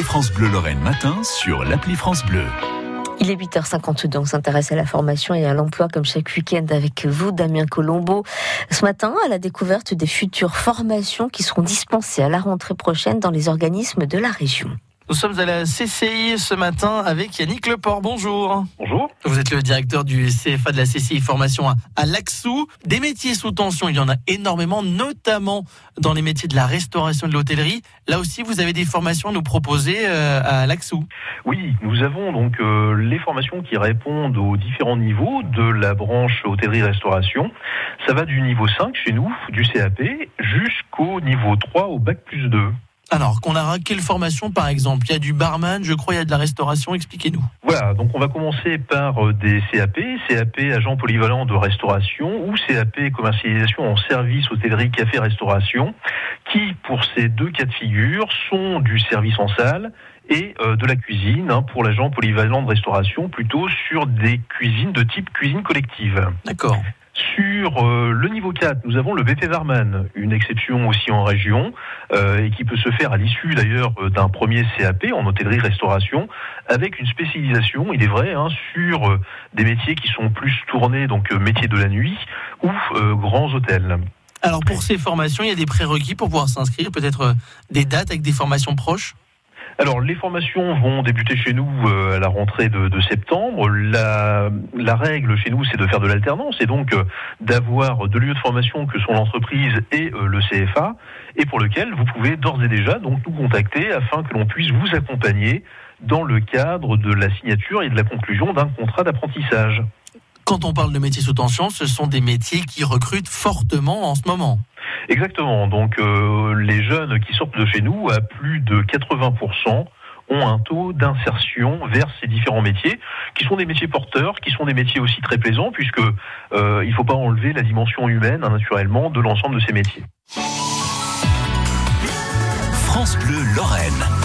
France Bleu Lorraine matin sur l'appli France Bleu. Il est 8h52, on s'intéresse à la formation et à l'emploi comme chaque week-end avec vous, Damien Colombo. Ce matin, à la découverte des futures formations qui seront dispensées à la rentrée prochaine dans les organismes de la région. Nous sommes à la CCI ce matin avec Yannick Leport. Bonjour. Bonjour. Vous êtes le directeur du CFA de la CCI Formation à Laxou. Des métiers sous tension, il y en a énormément, notamment dans les métiers de la restauration et de l'hôtellerie. Là aussi, vous avez des formations à nous proposer euh, à Laxou. Oui, nous avons donc euh, les formations qui répondent aux différents niveaux de la branche hôtellerie-restauration. Ça va du niveau 5 chez nous, du CAP, jusqu'au niveau 3 au bac plus 2. Alors, qu'on a quelle formation par exemple Il y a du barman, je crois, il y a de la restauration, expliquez-nous. Voilà, donc on va commencer par euh, des CAP, CAP agent polyvalent de restauration ou CAP commercialisation en service hôtellerie, café, restauration, qui pour ces deux cas de figure sont du service en salle et euh, de la cuisine hein, pour l'agent polyvalent de restauration, plutôt sur des cuisines de type cuisine collective. D'accord. Sur euh, le niveau 4, nous avons le BP Varman, une exception aussi en région, euh, et qui peut se faire à l'issue d'ailleurs euh, d'un premier CAP en hôtellerie-restauration, avec une spécialisation, il est vrai, hein, sur des métiers qui sont plus tournés, donc métiers de la nuit ou grands hôtels. Alors pour ces formations, il y a des prérequis pour pouvoir s'inscrire, peut-être des dates avec des formations proches? Alors, les formations vont débuter chez nous euh, à la rentrée de, septembre. La, règle chez nous, c'est de faire de l'alternance et donc euh, d'avoir deux lieux de formation que sont l'entreprise et euh, le CFA, et pour lequel vous pouvez d'ores et déjà donc nous contacter afin que l'on puisse vous accompagner dans le cadre de la signature et de la conclusion d'un contrat d'apprentissage. Quand on parle de métiers sous tension, ce sont des métiers qui recrutent fortement en ce moment. Exactement. Donc euh, les jeunes qui sortent de chez nous, à plus de 80%, ont un taux d'insertion vers ces différents métiers, qui sont des métiers porteurs, qui sont des métiers aussi très plaisants, puisque euh, il ne faut pas enlever la dimension humaine, hein, naturellement, de l'ensemble de ces métiers. France Bleu Lorraine.